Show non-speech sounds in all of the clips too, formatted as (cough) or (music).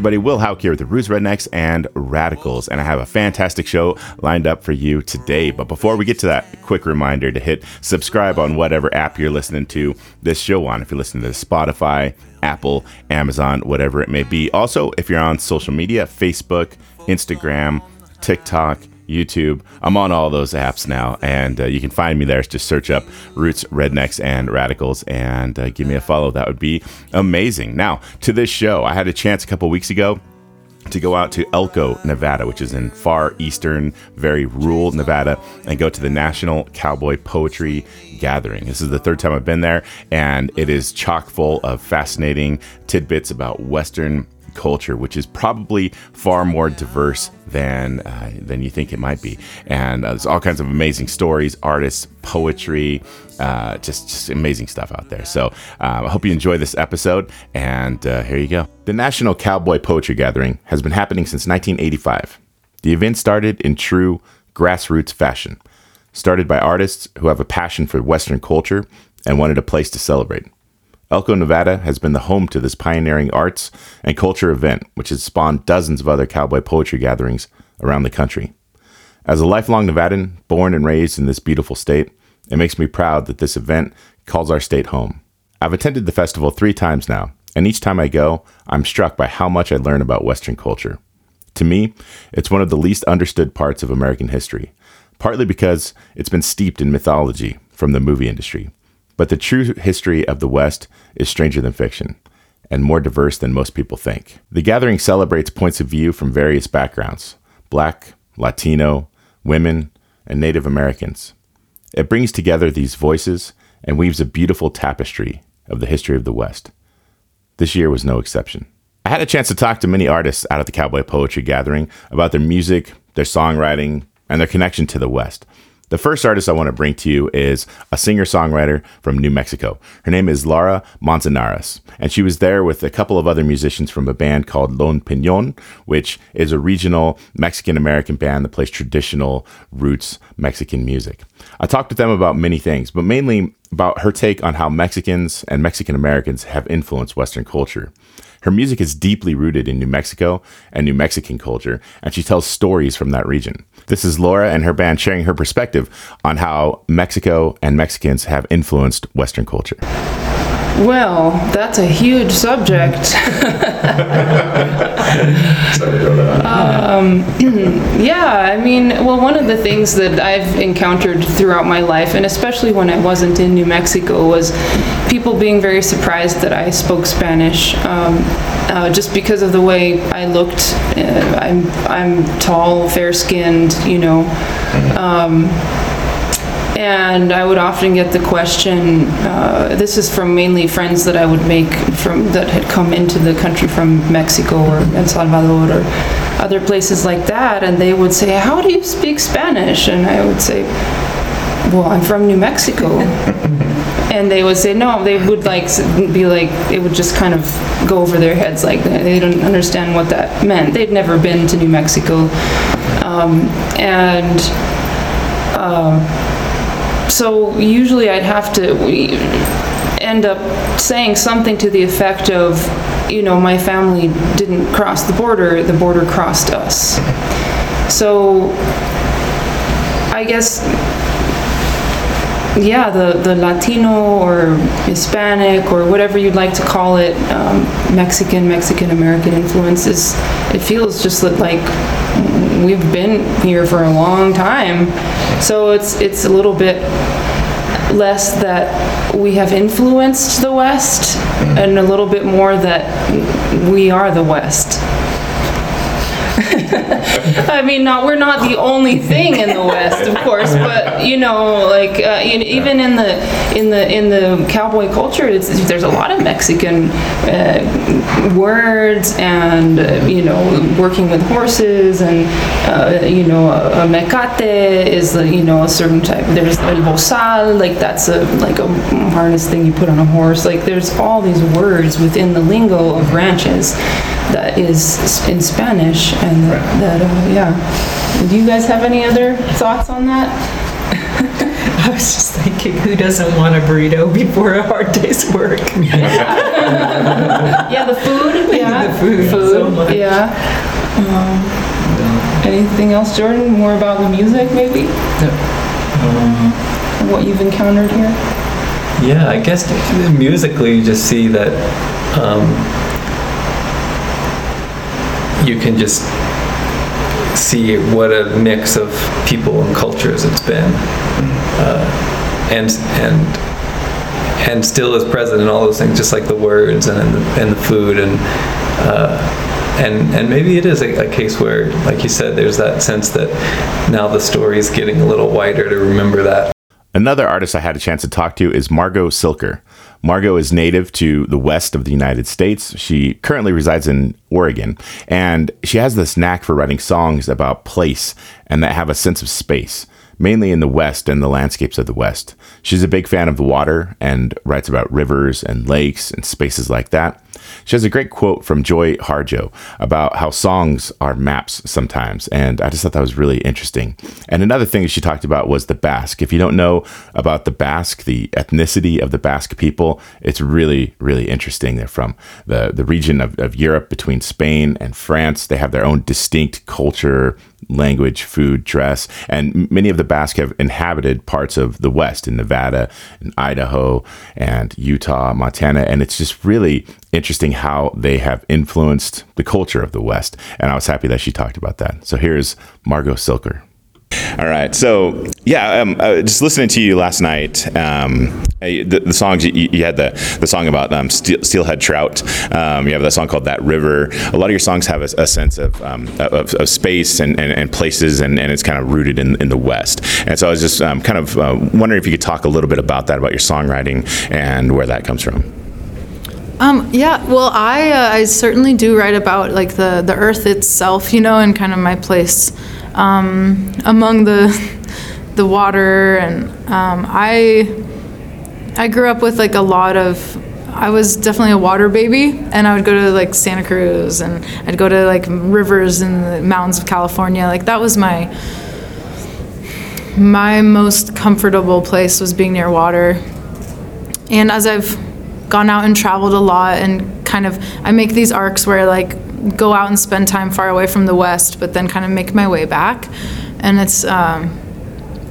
everybody, Will Hauk here with the Roots Rednecks and Radicals, and I have a fantastic show lined up for you today. But before we get to that, quick reminder to hit subscribe on whatever app you're listening to this show on. If you're listening to Spotify, Apple, Amazon, whatever it may be. Also, if you're on social media, Facebook, Instagram, TikTok, YouTube. I'm on all those apps now, and uh, you can find me there. Just search up Roots, Rednecks, and Radicals, and uh, give me a follow. That would be amazing. Now, to this show, I had a chance a couple weeks ago to go out to Elko, Nevada, which is in far eastern, very rural Nevada, and go to the National Cowboy Poetry Gathering. This is the third time I've been there, and it is chock full of fascinating tidbits about Western culture, which is probably far more diverse than uh, than you think it might be. And uh, there's all kinds of amazing stories, artists, poetry, uh, just just amazing stuff out there. So um, I hope you enjoy this episode. And uh, here you go. The National Cowboy Poetry Gathering has been happening since 1985. The event started in true grassroots fashion, started by artists who have a passion for Western culture and wanted a place to celebrate. Elko, Nevada has been the home to this pioneering arts and culture event, which has spawned dozens of other cowboy poetry gatherings around the country. As a lifelong Nevadan, born and raised in this beautiful state, it makes me proud that this event calls our state home. I've attended the festival three times now, and each time I go, I'm struck by how much I learn about Western culture. To me, it's one of the least understood parts of American history, partly because it's been steeped in mythology from the movie industry. But the true history of the West is stranger than fiction and more diverse than most people think. The gathering celebrates points of view from various backgrounds Black, Latino, women, and Native Americans. It brings together these voices and weaves a beautiful tapestry of the history of the West. This year was no exception. I had a chance to talk to many artists out at the Cowboy Poetry Gathering about their music, their songwriting, and their connection to the West. The first artist I want to bring to you is a singer songwriter from New Mexico. Her name is Laura Manzanares, and she was there with a couple of other musicians from a band called Lone Piñon, which is a regional Mexican American band that plays traditional roots Mexican music. I talked with them about many things, but mainly about her take on how Mexicans and Mexican Americans have influenced Western culture. Her music is deeply rooted in New Mexico and New Mexican culture, and she tells stories from that region. This is Laura and her band sharing her perspective on how Mexico and Mexicans have influenced Western culture. Well, that's a huge subject. um, (clears throat) yeah, I mean, well, one of the things that I've encountered throughout my life, and especially when I wasn't in New Mexico, was people being very surprised that I spoke Spanish. Um, uh, just because of the way I looked, uh, I'm I'm tall, fair-skinned, you know. Um, and I would often get the question, uh, this is from mainly friends that I would make from, that had come into the country from Mexico or El Salvador or other places like that, and they would say, how do you speak Spanish? And I would say, well, I'm from New Mexico. (laughs) and they would say no they would like be like it would just kind of go over their heads like they didn't understand what that meant they'd never been to new mexico um, and uh, so usually I'd have to end up saying something to the effect of, you know, my family didn't cross the border, the border crossed us. So I guess yeah, the, the Latino or Hispanic or whatever you'd like to call it, um, Mexican, Mexican American influences, it feels just like we've been here for a long time. So it's, it's a little bit less that we have influenced the West mm. and a little bit more that we are the West. (laughs) (laughs) I mean, not we're not the only thing in the West, of course, but you know, like uh, even in the in the in the cowboy culture, it's, there's a lot of Mexican uh, words and uh, you know, working with horses and uh, you know, a, a mecate is the, you know a certain type. There's el bozal, like that's a like a harness thing you put on a horse. Like there's all these words within the lingo of ranches that is in Spanish, and that, that uh, yeah. Do you guys have any other thoughts on that? (laughs) I was just thinking, who doesn't want a burrito before a hard day's work? yeah, the food. (laughs) Yeah, the food, so Food, much. yeah. Um, anything else, Jordan? More about the music, maybe? Um, What you've encountered here? yeah, I guess musically you just see that um, you can just see what a mix of people and cultures it's been, uh, and and and still is present in all those things, just like the words and the, and the food and. Uh, and, and maybe it is a, a case where, like you said, there's that sense that now the story is getting a little wider to remember that Another artist I had a chance to talk to is Margot Silker. Margot is native to the west of the United States. She currently resides in Oregon, and she has this knack for writing songs about place and that have a sense of space, mainly in the west and the landscapes of the west. She's a big fan of the water and writes about rivers and lakes and spaces like that. She has a great quote from Joy Harjo about how songs are maps sometimes, and I just thought that was really interesting. And another thing she talked about was the Basque. If you don't know about the Basque, the ethnicity of the Basque people, it's really, really interesting. They're from the, the region of, of Europe between Spain and France. They have their own distinct culture, language, food, dress, and many of the Basque have inhabited parts of the West in Nevada, in Idaho, and Utah, Montana, and it's just really interesting how they have influenced the culture of the West. And I was happy that she talked about that. So here's Margot Silker. All right. So yeah, um, uh, just listening to you last night, um, uh, the, the songs you, you had the the song about um, steel, steelhead trout. Um, you have that song called "That River." A lot of your songs have a, a sense of, um, of of space and, and, and places, and, and it's kind of rooted in, in the West. And so I was just um, kind of uh, wondering if you could talk a little bit about that, about your songwriting and where that comes from. Um, yeah, well, I uh, I certainly do write about like the the earth itself, you know, and kind of my place um, among the the water, and um, I I grew up with like a lot of. I was definitely a water baby, and I would go to like Santa Cruz, and I'd go to like rivers in the mountains of California. Like that was my my most comfortable place was being near water. And as I've gone out and traveled a lot and kind of, I make these arcs where like go out and spend time far away from the West, but then kind of make my way back. And it's, um,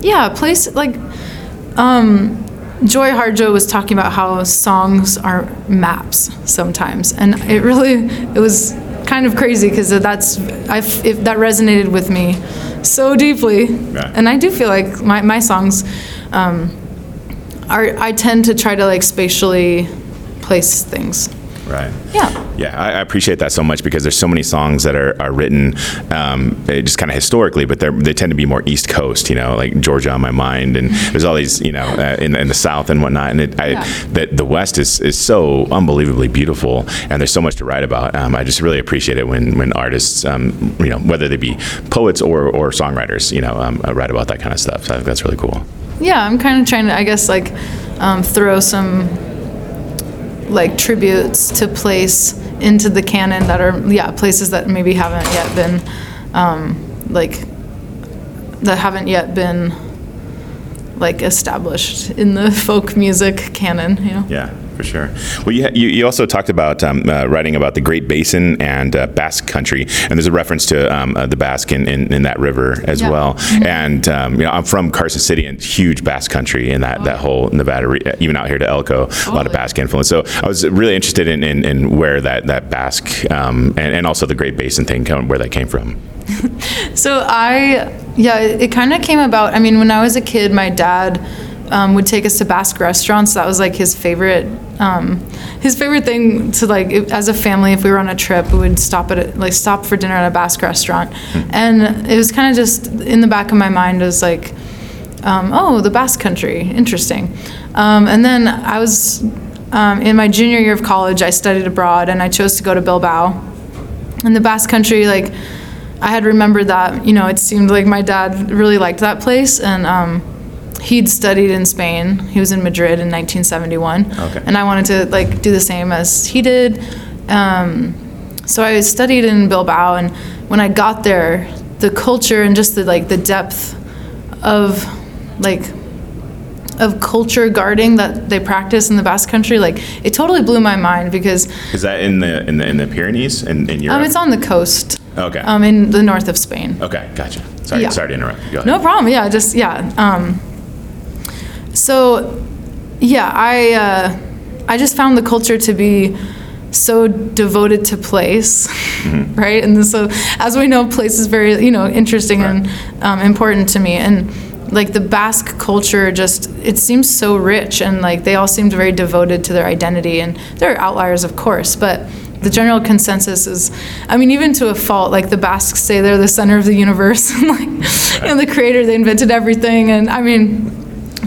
yeah, a place like, um, Joy Harjo was talking about how songs are maps sometimes. And it really, it was kind of crazy because that's, I, if that resonated with me so deeply. Yeah. And I do feel like my, my songs, um, are, I tend to try to like spatially place things. Right. Yeah. Yeah, I, I appreciate that so much because there's so many songs that are, are written um, eh, just kind of historically, but they they tend to be more East Coast, you know, like Georgia on my mind, and there's all these, you know, uh, in, in the South and whatnot. And it, I, Yeah. that the West is, is so unbelievably beautiful, and there's so much to write about. Um, I just really appreciate it when when artists, um, you know, whether they be poets or, or songwriters, you know, um, uh, write about that kind of stuff. So I think that's really cool. Yeah, I'm kind of trying to, I guess, like um, throw some like tributes to place into the canon that are, yeah, places that maybe haven't yet been, um, like, that haven't yet been like established in the (laughs) folk music canon, you know? Yeah, for sure. Well, you, you, you also talked about um, uh, writing about the Great Basin and uh, Basque Country, and there's a reference to um, uh, the Basque in, in, in that river as Yeah. well. And um, you know, I'm from Carson City, and huge Basque Country in that, that whole Nevada, re- even out here to Elko, a lot of Basque influence. So I was really interested in, in, in where that that Basque um, and, and also the Great Basin thing, come, where that came from. (laughs) So I, yeah, it, it kind of came about. I mean, when I was a kid, my dad um, would take us to Basque restaurants. That was like his favorite, um, his favorite thing to like if- as a family. If we were on a trip, we would stop at a, like stop for dinner at a Basque restaurant, and it was kind of just in the back of my mind as like, um, oh, the Basque Country, interesting. Um, and then I was um, in my junior year of college. I studied abroad, and I chose to go to Bilbao in the Basque Country, like I had remembered that, you know, it seemed like my dad really liked that place, and um, he'd studied in Spain. He was in Madrid in 1971, Okay. and I wanted to like do the same as he did. Um, so I studied in Bilbao, and when I got there, the culture and just the like the depth of like of culture guarding that they practice in the Basque Country, like it totally blew my mind because Is that in the in the in the Pyrenees in, in Europe? um, it's on the coast, okay. um, in the north of Spain. okay, gotcha. Sorry, yeah. sorry to interrupt. Go ahead. No problem. Yeah, just yeah. Um, so, yeah, I uh, I just found the culture to be so devoted to place, (laughs) right? And so, as we know, place is very you know interesting and um, important to me, and like the Basque culture, just it seems so rich, and like they all seemed very devoted to their identity, and there are outliers, of course, but. The general consensus is, I mean, even to a fault, like the Basques say they're the center of the universe, and (laughs) like, you know, the creator, they invented everything, and I mean,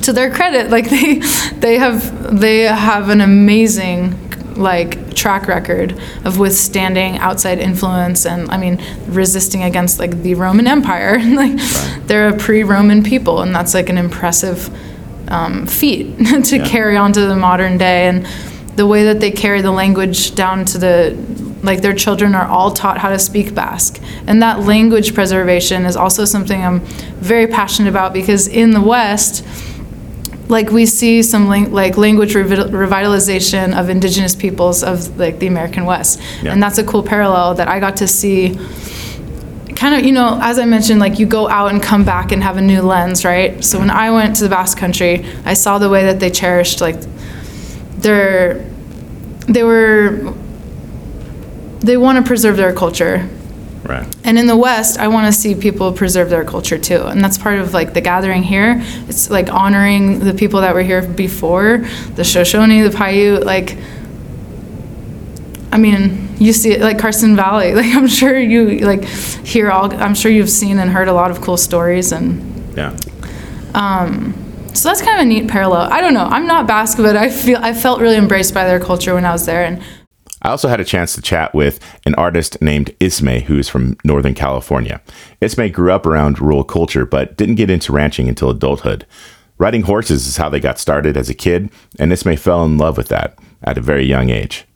to their credit, like (laughs) they they have they have an amazing like track record of withstanding outside influence and I mean resisting against like the Roman Empire. (laughs) like they're a pre-Roman people, and that's like an impressive um, feat (laughs) to Yeah. carry on to the modern day and the way that they carry the language down to the like their children are all taught how to speak Basque. And that language preservation is also something I'm very passionate about because in the West, like we see some lang- like language revi- revitalization of indigenous peoples of like the American West. Yeah. And that's a cool parallel that I got to see kind of, you know, as I mentioned, like you go out and come back and have a new lens, right? So when I went to the Basque Country, I saw the way that they cherished like their, they were, they want to preserve their culture. Right. And in the West, I want to see people preserve their culture too. And that's part of like the gathering here. It's like honoring the people that were here before, the Shoshone, the Paiute, like I mean, you see it like Carson Valley. (laughs) Like I'm sure you like hear all I'm sure you've seen and heard a lot of cool stories and Yeah. Um, so that's kind of a neat parallel. I don't know. I'm not Basque, but I feel I felt really embraced by their culture when I was there and I also had a chance to chat with an artist named Ismay, who is from Northern California. Ismay grew up around rural culture, but didn't get into ranching until adulthood. Riding horses is how they got started as a kid, and Ismay fell in love with that at a very young age.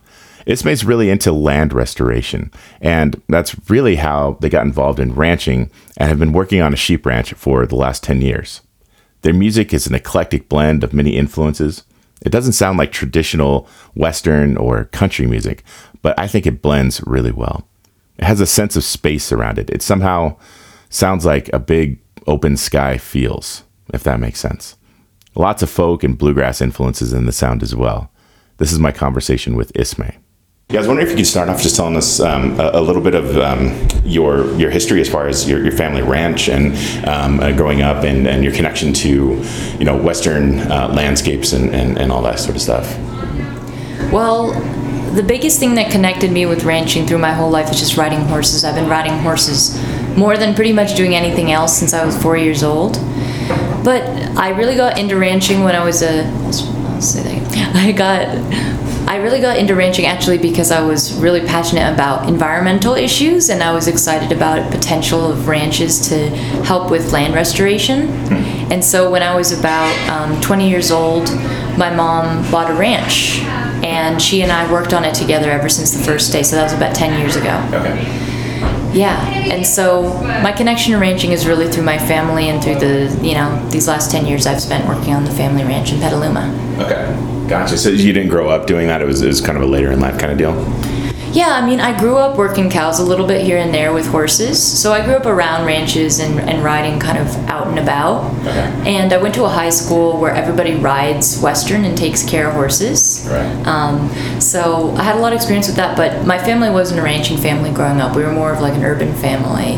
Ismay's really into land restoration, and that's really how they got involved in ranching and have been working on a sheep ranch for the last 10 years. Their music is an eclectic blend of many influences. It doesn't sound like traditional Western or country music, but I think it blends really well. It has a sense of space around it. It somehow sounds like a big open sky feels, if that makes sense. Lots of folk and bluegrass influences in the sound as well. This is my conversation with Ismay. Yeah, I was wondering if you could start off just telling us um, a, a little bit of um, your your history as far as your, your family ranch and um, uh, growing up and, and your connection to you know Western uh, landscapes and, and, and all that sort of stuff. Well, the biggest thing that connected me with ranching through my whole life is just riding horses. I've been riding horses more than pretty much doing anything else since I was four years old. But I really got into ranching when I was a. I'll say that. I got. I really got into ranching actually because I was really passionate about environmental issues and I was excited about potential of ranches to help with land restoration. And so when I was about um, 20 years old, my mom bought a ranch and she and I worked on it together ever since the first day. So that was about 10 years ago. Okay. Yeah, and so my connection to ranching is really through my family and through the, you know, these last 10 years I've spent working on the family ranch in Petaluma. Okay. Gotcha. So you didn't grow up doing that. It was it was kind of a later in life kind of deal. Yeah, I mean, I grew up working cows a little bit here and there with horses. So I grew up around ranches and, and riding kind of out and about. Okay. And I went to a high school where everybody rides Western and takes care of horses. Right. Um, so I had a lot of experience with that, but my family wasn't a ranching family growing up. We were more of like an urban family.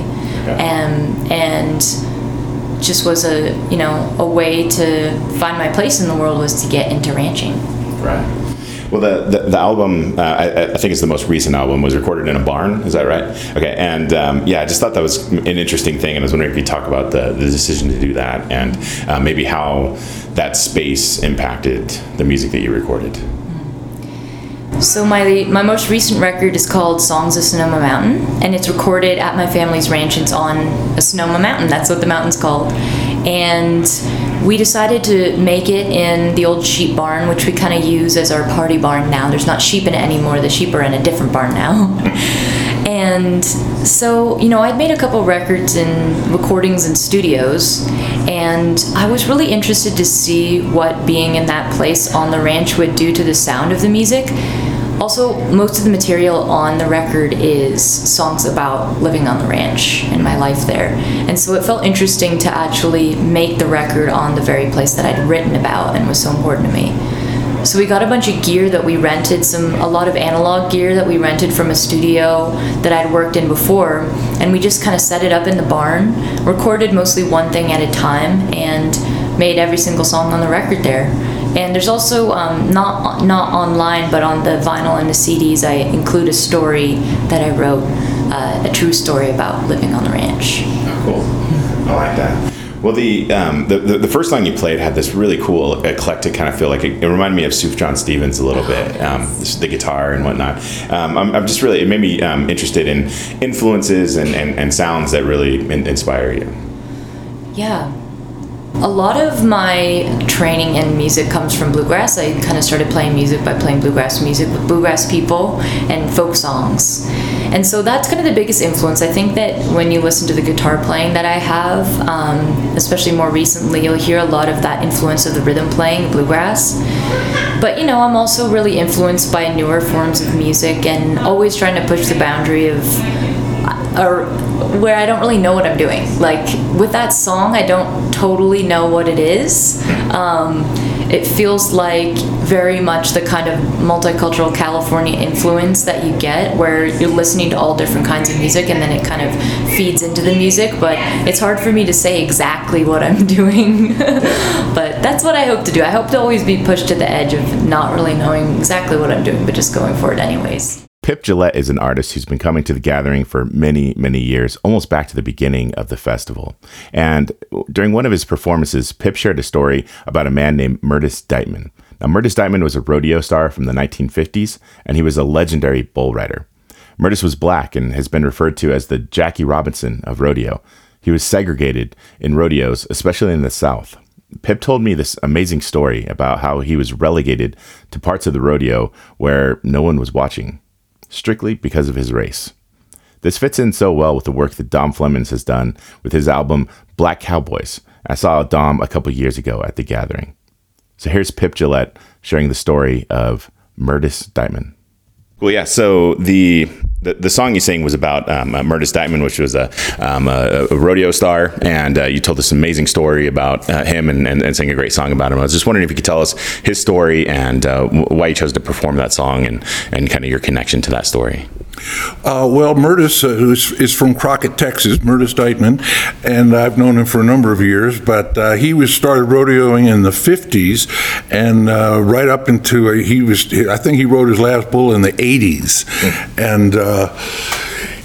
And, and just was a, you know, a way to find my place in the world was to get into ranching. Right. Well, the the, the album uh, I, I think it's the most recent album was recorded in a barn. Is that right? Okay. And um, yeah, I just thought that was an interesting thing, and I was wondering if you talk about the, the decision to do that and uh, maybe how that space impacted the music that you recorded. So my my most recent record is called Songs of Sonoma Mountain, and it's recorded at my family's ranch. It's on a Sonoma Mountain. That's what the mountain's called. And we decided to make it in the old sheep barn, which we kind of use as our party barn now. There's not sheep in it anymore. The sheep are in a different barn now. (laughs) and So, you know, I'd made a couple records and recordings in studios, and I was really interested to see what being in that place on the ranch would do to the sound of the music. Also, most of the material on the record is songs about living on the ranch and my life there. And so it felt interesting to actually make the record on the very place that I'd written about and was so important to me. So we got a bunch of gear that we rented, some a lot of analog gear that we rented from a studio that I'd worked in before, and we just kind of set it up in the barn, recorded mostly one thing at a time, and made every single song on the record there. And there's also um, not not online, but on the vinyl and the CDs, I include a story that I wrote, uh, a true story about living on the ranch. Cool. I like that. Well, the, um, the, the the first song you played had this really cool eclectic kind of feel. Like it, it reminded me of Sufjan Stevens a little bit, um, just the guitar and whatnot. Um, I'm, I'm just really it made me um, interested in influences and, and, and sounds that really in, inspire you. Yeah. A lot of my training in music comes from bluegrass. I kind of started playing music by playing bluegrass music with bluegrass people and folk songs. And so that's kind of the biggest influence. I think that when you listen to the guitar playing that I have, um, especially more recently, you'll hear a lot of that influence of the rhythm playing, bluegrass. But you know, I'm also really influenced by newer forms of music and always trying to push the boundary of or where I don't really know what I'm doing. Like with that song, I don't totally know what it is. Um, it feels like very much the kind of multicultural California influence that you get, where you're listening to all different kinds of music and then it kind of feeds into the music. But it's hard for me to say exactly what I'm (laughs) doing. (laughs) but that's what I hope to do. I hope to always be pushed to the edge of not really knowing exactly what I'm doing, but just going for it anyways. Pip Gillette is an artist who's been coming to the gathering for many, many years, almost back to the beginning of the festival. And during one of his performances, Pip shared a story about a man named Myrtis Dightman. Now, Myrtis Dightman was a rodeo star from the 1950s, and he was a legendary bull rider. Myrtis was black and has been referred to as the Jackie Robinson of rodeo. He was segregated in rodeos, especially in the South. Pip told me this amazing story about how he was relegated to parts of the rodeo where no one was watching strictly because of his race. This fits in so well with the work that Dom Flemons has done with his album Black Cowboys. I saw Dom a couple years ago at the gathering. So here's Pip Gillette sharing the story of Myrtis Dightman. Well, yeah. So the the, the song you sang was about um, uh, Myrtis which was a, um, a, a rodeo star, and uh, you told this amazing story about uh, him and, and, and sang a great song about him. I was just wondering if you could tell us his story and uh, why you chose to perform that song and, and kind of your connection to that story. Uh, well, Myrtis uh, is, is from Crockett, Texas, Myrtis Dightman, and I've known him for a number of years. But uh, he was started rodeoing in the '50s, and uh, right up into uh, he was. I think he rode his last bull in the '80s, and. Uh,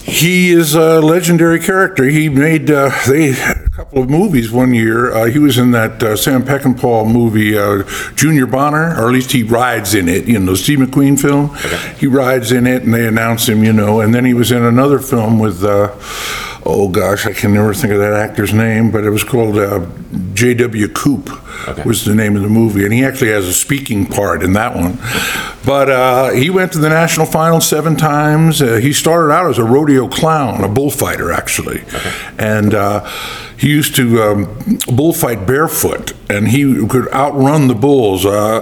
he is a legendary character. He made uh, they a couple of movies one year. Uh, he was in that uh, Sam Peckinpah movie, uh, Junior Bonner, or at least he rides in it. You know, Steve McQueen film. He rides in it, and they announce him. You know, and then he was in another film with. Oh gosh, I can never think of that actor's name, but it was called uh, J.W. Coop was the name of the movie, and he actually has a speaking part in that one. But uh, he went to the national final seven times. Uh, he started out as a rodeo clown, a bullfighter actually, and. Uh, he used to um, bullfight barefoot, and he could outrun the bulls. Uh,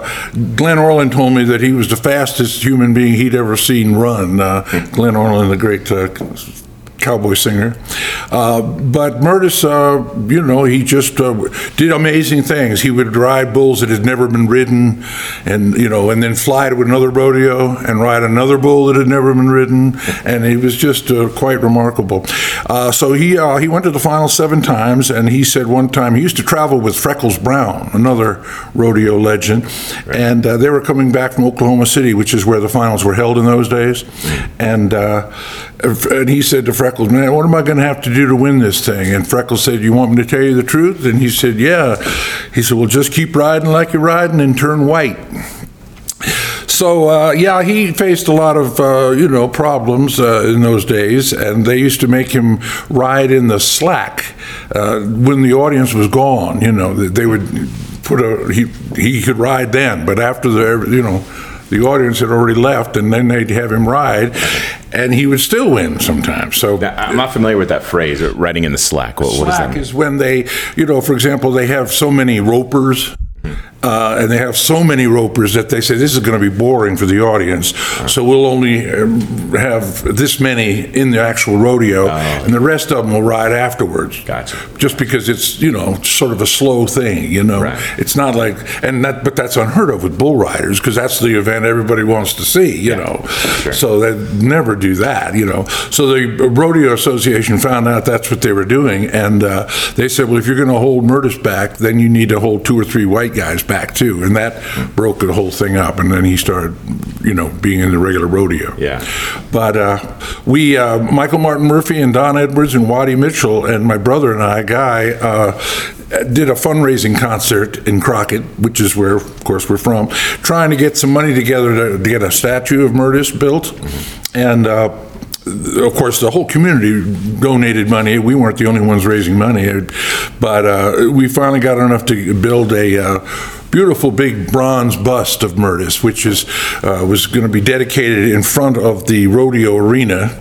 Glenn Ohrlin told me that he was the fastest human being he'd ever seen run. Uh, Glenn Ohrlin, the great uh, cowboy singer. Uh, but Myrtis, uh, you know, he just uh, did amazing things. He would ride bulls that had never been ridden, and you know, and then fly to another rodeo and ride another bull that had never been ridden, and he was just uh, quite remarkable. Uh, so he uh, he went to the final seven times, and he said one time he used to travel with Freckles Brown, another rodeo legend, and they were coming back from Oklahoma City, which is where the finals were held in those days, and and he said to Freckles, "Man, what am I going to have to do to win this thing?" And Freckles said, "You want me to tell you the truth?" And he said, "Yeah." He said, "Well, just keep riding like you're riding and turn white." So uh, yeah, he faced a lot of uh, you know problems uh, in those days, and they used to make him ride in the slack uh, when the audience was gone. You know, they would put a he he could ride then, but after the you know the audience had already left, and then they'd have him ride. And he would still win sometimes. So I'm not familiar with that phrase, writing in the slack. What, what does that slack mean? is when they, you know, for example, they have so many ropers. Uh, and they have so many ropers that they say this is going to be boring for the audience, so we'll only um, have this many in the actual rodeo, and the rest of them will ride afterwards. Oh. Gotcha. Just because it's you know sort of a slow thing, you know. Right. It's not like, and that, but that's unheard of with bull riders because that's the event everybody wants to see, you know. Sure. So they never do that, you know. So the rodeo association found out that's what they were doing, and uh, they said, well, if you're going to hold Myrtis back, then you need to hold two or three white guys back too, and that broke the whole thing up. And then he started, you know, being in the regular rodeo. Yeah. But uh, we, uh, Michael Martin Murphey and Don Edwards and Waddie Mitchell and my brother and I, Guy, uh, did a fundraising concert in Crockett, which is where, of course, we're from, trying to get some money together to, to get a statue of Myrtis built. And uh, of course, the whole community donated money. We weren't the only ones raising money, but uh, we finally got enough to build a uh, beautiful big bronze bust of Myrtis, which is uh, was going to be dedicated in front of the rodeo arena.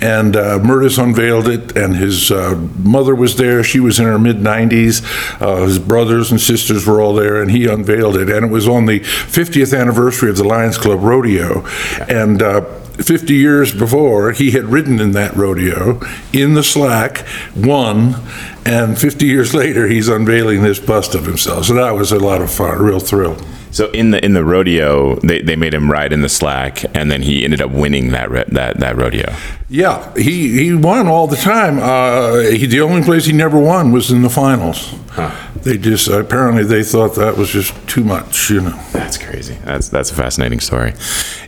And uh, unveiled it, and his uh, mother was there. She was in her mid 90s. Uh, his brothers and sisters were all there, and he unveiled it. And it was on the 50th anniversary of the Lions Club Rodeo. And uh, 50 years before, he had ridden in that rodeo in the slack, won, and 50 years (laughs) later, he's unveiling this bust of himself. So that was a lot of fun, a real thrill. So in the in the rodeo, they, they made him ride in the slack, and then he ended up winning that re- that that rodeo. Yeah, he, he won all the time. Uh, he, the only place he never won was in the finals. They just, apparently, they thought that was just too much, you know. That's crazy. That's that's a fascinating story.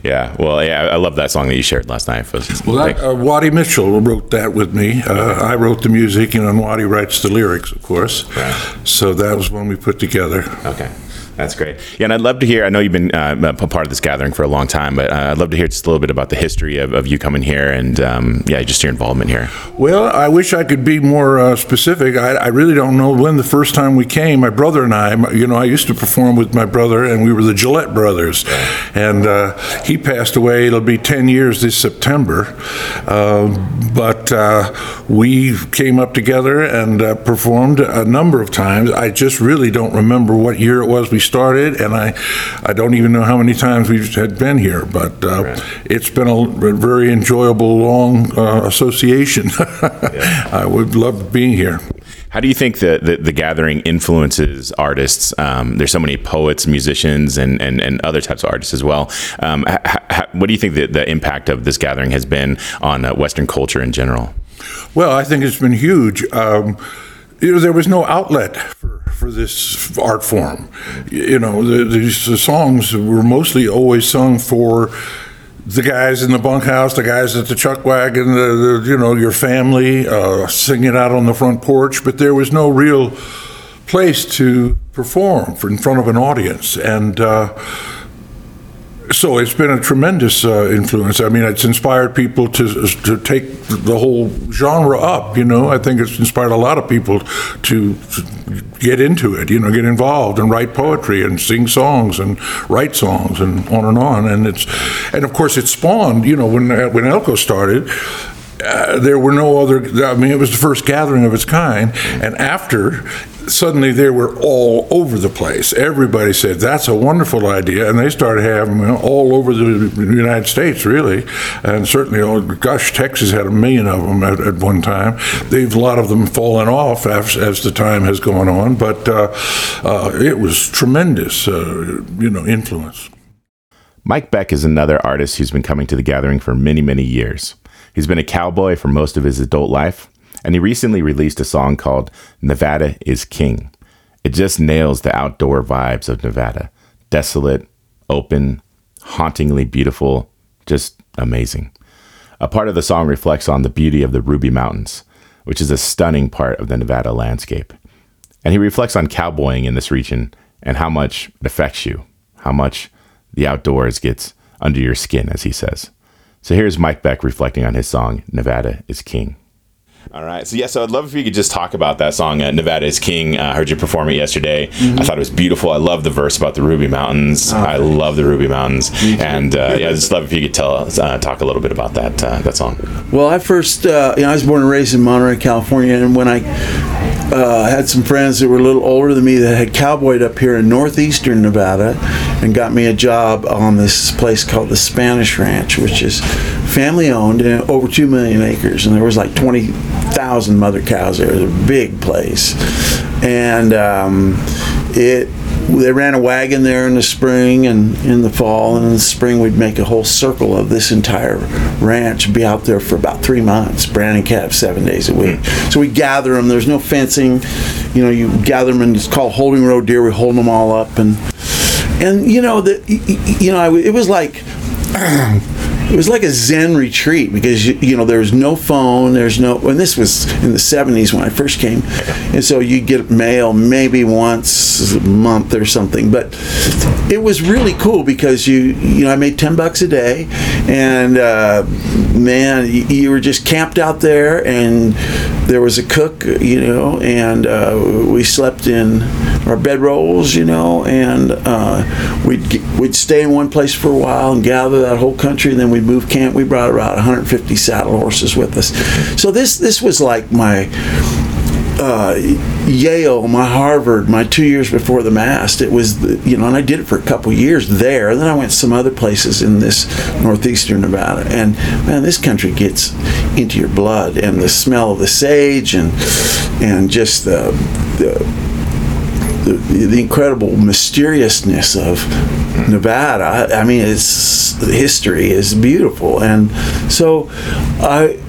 Yeah. Well, yeah, I love that song that you shared last night. Was- Well, that, uh, Waddie Mitchell wrote that with me. Uh, I wrote the music, and then Waddie writes the lyrics, of course. Right. So that was one we put together. Okay. That's great. Yeah, and I'd love to hear. I know you've been uh, a part of this gathering for a long time, but uh, I'd love to hear just a little bit about the history of, of you coming here and um, yeah, just your involvement here. Well, I wish I could be more uh, specific. I, I really don't know when the first time we came. My brother and I, you know, I used to perform with my brother, and we were the Gillette brothers. And uh, he passed away. It'll be 10 years this September. Um, but uh, we came up together and uh, performed a number of times. I just really don't remember what year it was we started, and I, I don't even know how many times we had been here. But uh, it's been a very enjoyable, long uh, association. (laughs) I would love being here. How do you think the, the, the gathering influences artists? Um, there's so many poets, musicians, and, and, and other types of artists as well. Um, h- h- what do you think the, the impact of this gathering has been on uh, Western culture in general? Well, I think it's been huge. Um, you know, there was no outlet for, for this art form. You know, the, these the songs were mostly always sung for the guys in the bunkhouse, the guys at the chuck wagon, the, the you know, your family, uh, singing out on the front porch, but there was no real place to perform for in front of an audience. And, uh, so it's been a tremendous uh, influence. I mean, it's inspired people to to take the whole genre up. You know, I think it's inspired a lot of people to, to get into it. You know, get involved and write poetry and sing songs and write songs and on and on. And it's and of course it spawned. You know, when when Elko started. Uh, there were no other. I mean, it was the first gathering of its kind, and after, suddenly they were all over the place. Everybody said that's a wonderful idea, and they started having them all over the United States, really, and certainly, oh, gosh, Texas had a million of them at, at one time. They've a lot of them fallen off as, as the time has gone on, but uh, uh, it was tremendous, uh, you know, influence. Mike Beck is another artist who's been coming to the gathering for many, many years. He's been a cowboy for most of his adult life, and he recently released a song called Nevada is King. It just nails the outdoor vibes of Nevada desolate, open, hauntingly beautiful, just amazing. A part of the song reflects on the beauty of the Ruby Mountains, which is a stunning part of the Nevada landscape. And he reflects on cowboying in this region and how much it affects you, how much the outdoors gets under your skin, as he says. So here's Mike Beck reflecting on his song, Nevada is King. All right. So, yeah, so I'd love if you could just talk about that song, uh, Nevada is King. Uh, I heard you perform it yesterday. I thought it was beautiful. I love the verse about the Ruby Mountains. I love the Ruby Mountains. And, uh, yeah, I'd just love if you could tell us, uh, talk a little bit about that, uh, that song. Well, I first, uh, you know, I was born and raised in Monterey, California, and when I uh, had some friends that were a little older than me that had cowboyed up here in northeastern Nevada and got me a job on this place called the Spanish Ranch, which is family owned and over 2 million acres. And there was like 20,000 mother cows there. It was a big place. And um, it they ran a wagon there in the spring and in the fall and in the spring we'd make a whole circle of this entire ranch be out there for about three months branding calves seven days a week so we gather them there's no fencing you know you gather them and it's called holding rodear we hold them all up and and you know that you know it was like (clears throat) it was like a zen retreat because you, you know there was no phone there's no and this was in the 70s when i first came. And so you get mail maybe once a month or something. But it was really cool because you you know i made 10 bucks a day and uh, man you, you were just camped out there and there was a cook you know and uh, we slept in our bedrolls you know and uh, we'd we'd stay in one place for a while and gather that whole country and then we'd move camp we brought about 150 saddle horses with us so this this was like my uh, Yale, my Harvard, my two years before the mast. It was, the, you know, and I did it for a couple years there. Then I went some other places in this northeastern Nevada, and man, this country gets into your blood, and the smell of the sage, and and just the the, the, the incredible mysteriousness of Nevada. I mean, it's history is beautiful, and so I.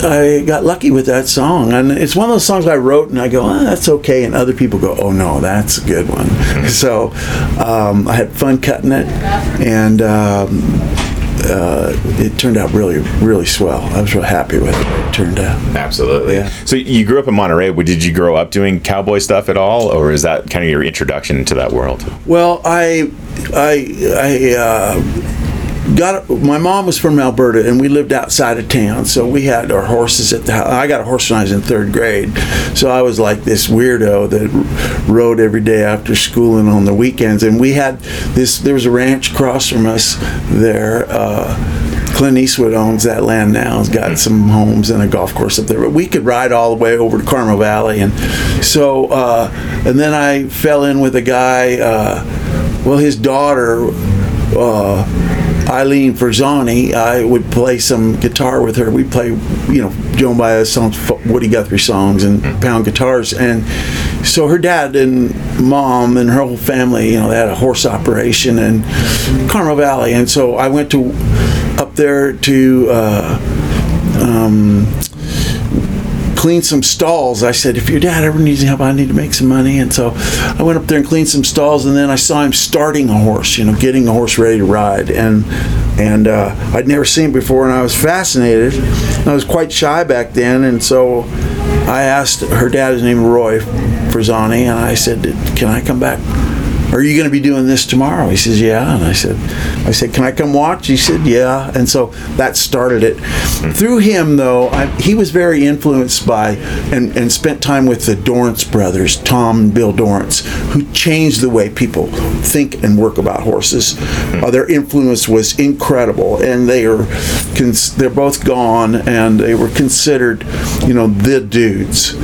I got lucky with that song, and it's one of those songs I wrote, and I go, oh, "That's okay," and other people go, "Oh no, that's a good one." (laughs) So um, I had fun cutting it, and um, uh, it turned out really, really swell. I was real happy with it. It turned out. Absolutely. Yeah. So, you grew up in Monterey. Did you grow up doing cowboy stuff at all? Or is that kind of your introduction into that world? Well, I, I, I uh, got. My mom was from Alberta, and we lived outside of town, so we had our horses at the house. I got a horse when I was in third grade, so I was like this weirdo that rode every day after school and on the weekends. And we had this. There was a ranch across from us there. Uh, Clint Eastwood owns that land now. He's got some homes and a golf course up there. But we could ride all the way over to Carmel Valley, and so uh, and then I fell in with a guy. Uh, well, his daughter. Uh, Eileen Ferzani, I would play some guitar with her. We'd play, you know, Joan Baez songs, Woody Guthrie songs, and pound guitars. And so her dad and mom and her whole family, you know, they had a horse operation in Carmel Valley. And so I went to up there to uh, um, clean some stalls. I said, if your dad ever needs help, I need to make some money. And so I went up there and cleaned some stalls, and then I saw him starting a horse, you know, getting a horse ready to ride. And and uh, I'd never seen before, and I was fascinated. I was quite shy back then, and so I asked her dad, his name Roy Frazani, and I said, can I come back? Are you going to be doing this tomorrow? He says, Yeah. And I said, I said, Can I come watch? He said, Yeah. And so that started it. Through him, though, I, he was very influenced by and, and spent time with the Dorrance brothers, Tom and Bill Dorrance, who changed the way people think and work about horses. Uh, their influence was incredible, and they are cons- they're both gone, and they were considered, you know, the dudes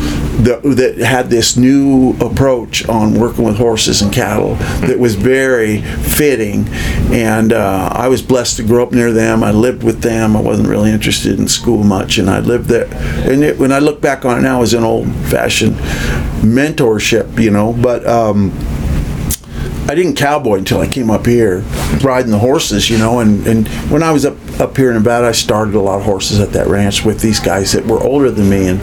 that, that had this new approach on working with horses and cattle that was very fitting. And uh, I was blessed to grow up near them. I lived with them. I wasn't really interested in school much, and I lived there. And it, when I look back on it now, as an old-fashioned mentorship, you know. But um, I didn't cowboy until I came up here, riding the horses, you know. And, and when I was up up here in Nevada, I started a lot of horses at that ranch with these guys that were older than me, and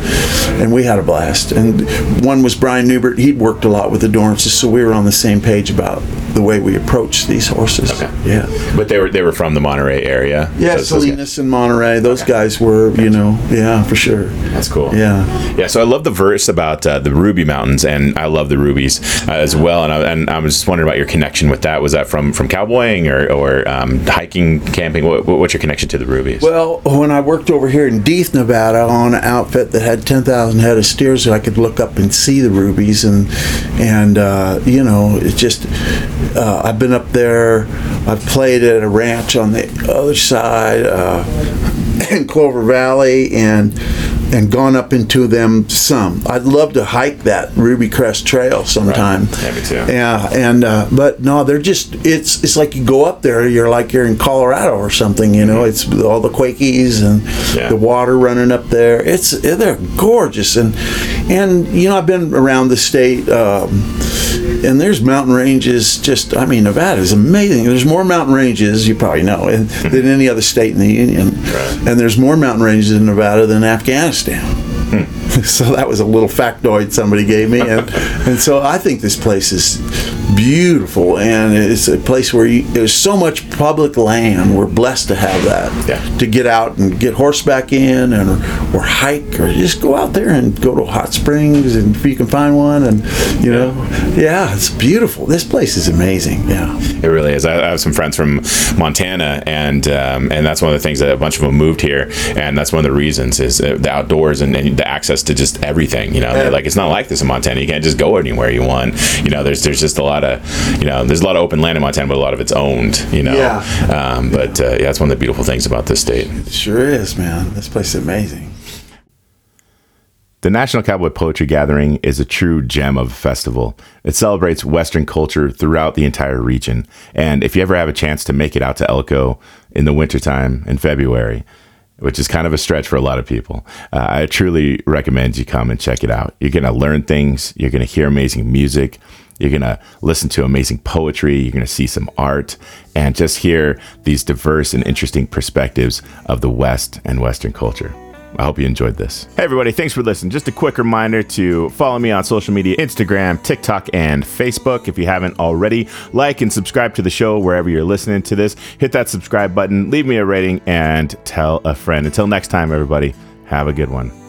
and we had a blast. And one was Bryan Neubert. He'd worked a lot with the Dorrances, so we were on the same page about the way we approach these horses. Okay. Yeah. But they were they were from the Monterey area. Yeah, Those- those. Salinas and Monterey, those guys were, you know, yeah, for sure. That's cool. Yeah. Yeah, so I love the verse about uh, the Ruby Mountains, and I love the rubies uh, as well. And I, and I was just wondering about your connection with that. Was that from from cowboying or, or um, hiking, camping? What, what's your connection to the rubies? Well, when I worked over here in Deeth, Nevada, on an outfit that had 10,000 head of steers, I could look up and see the rubies, and and uh, you know, it just uh, I've been up there. I've played at a ranch on the other side uh, (clears throat) in Clover Valley, and and gone up into them some. I'd love to hike that Ruby Crest Trail sometime. Yeah, me too. Yeah, and uh, but no, they're just it's it's like you go up there, you're like you're in Colorado or something. You know, it's all the Quakies and Yeah. the water running up there. It's they're gorgeous, and and you know I've been around the state. Um, and there's mountain ranges. Just, I mean, Nevada is amazing. There's more mountain ranges, you probably know, and, hmm. than any other state in the union. And there's more mountain ranges in Nevada than Afghanistan. Hmm. (laughs) so that was a little factoid somebody gave me, and, (laughs) and so I think this place is beautiful, and it's a place where you, there's so much public land. We're blessed to have that. Yeah. To get out and get horseback in, and or, or hike, or just go out there and go to hot springs, and if you can find one, and you know, yeah, it's beautiful. This place is amazing. Yeah. It really is. I, I have some friends from Montana, and um, and that's one of the things that a bunch of them moved here, and that's one of the reasons is uh, the outdoors and, and the access to just everything. You know, They're like it's not like this in Montana. You can't just go anywhere you want. You know, there's there's just a lot of you know there's a lot of open land in Montana, but a lot of it's owned. You know, Yeah. Um, but uh, yeah, that's one of the beautiful things about this state. It sure is, man. This place is amazing. The National Cowboy Poetry Gathering is a true gem of a festival. It celebrates Western culture throughout the entire region. And if you ever have a chance to make it out to Elko in the wintertime in February, which is kind of a stretch for a lot of people, uh, I truly recommend you come and check it out. You're going to learn things, you're going to hear amazing music, you're going to listen to amazing poetry, you're going to see some art, and just hear these diverse and interesting perspectives of the West and Western culture. I hope you enjoyed this. Hey, everybody, thanks for listening. Just a quick reminder to follow me on social media Instagram, TikTok, and Facebook. If you haven't already, like and subscribe to the show wherever you're listening to this. Hit that subscribe button, leave me a rating, and tell a friend. Until next time, everybody, have a good one.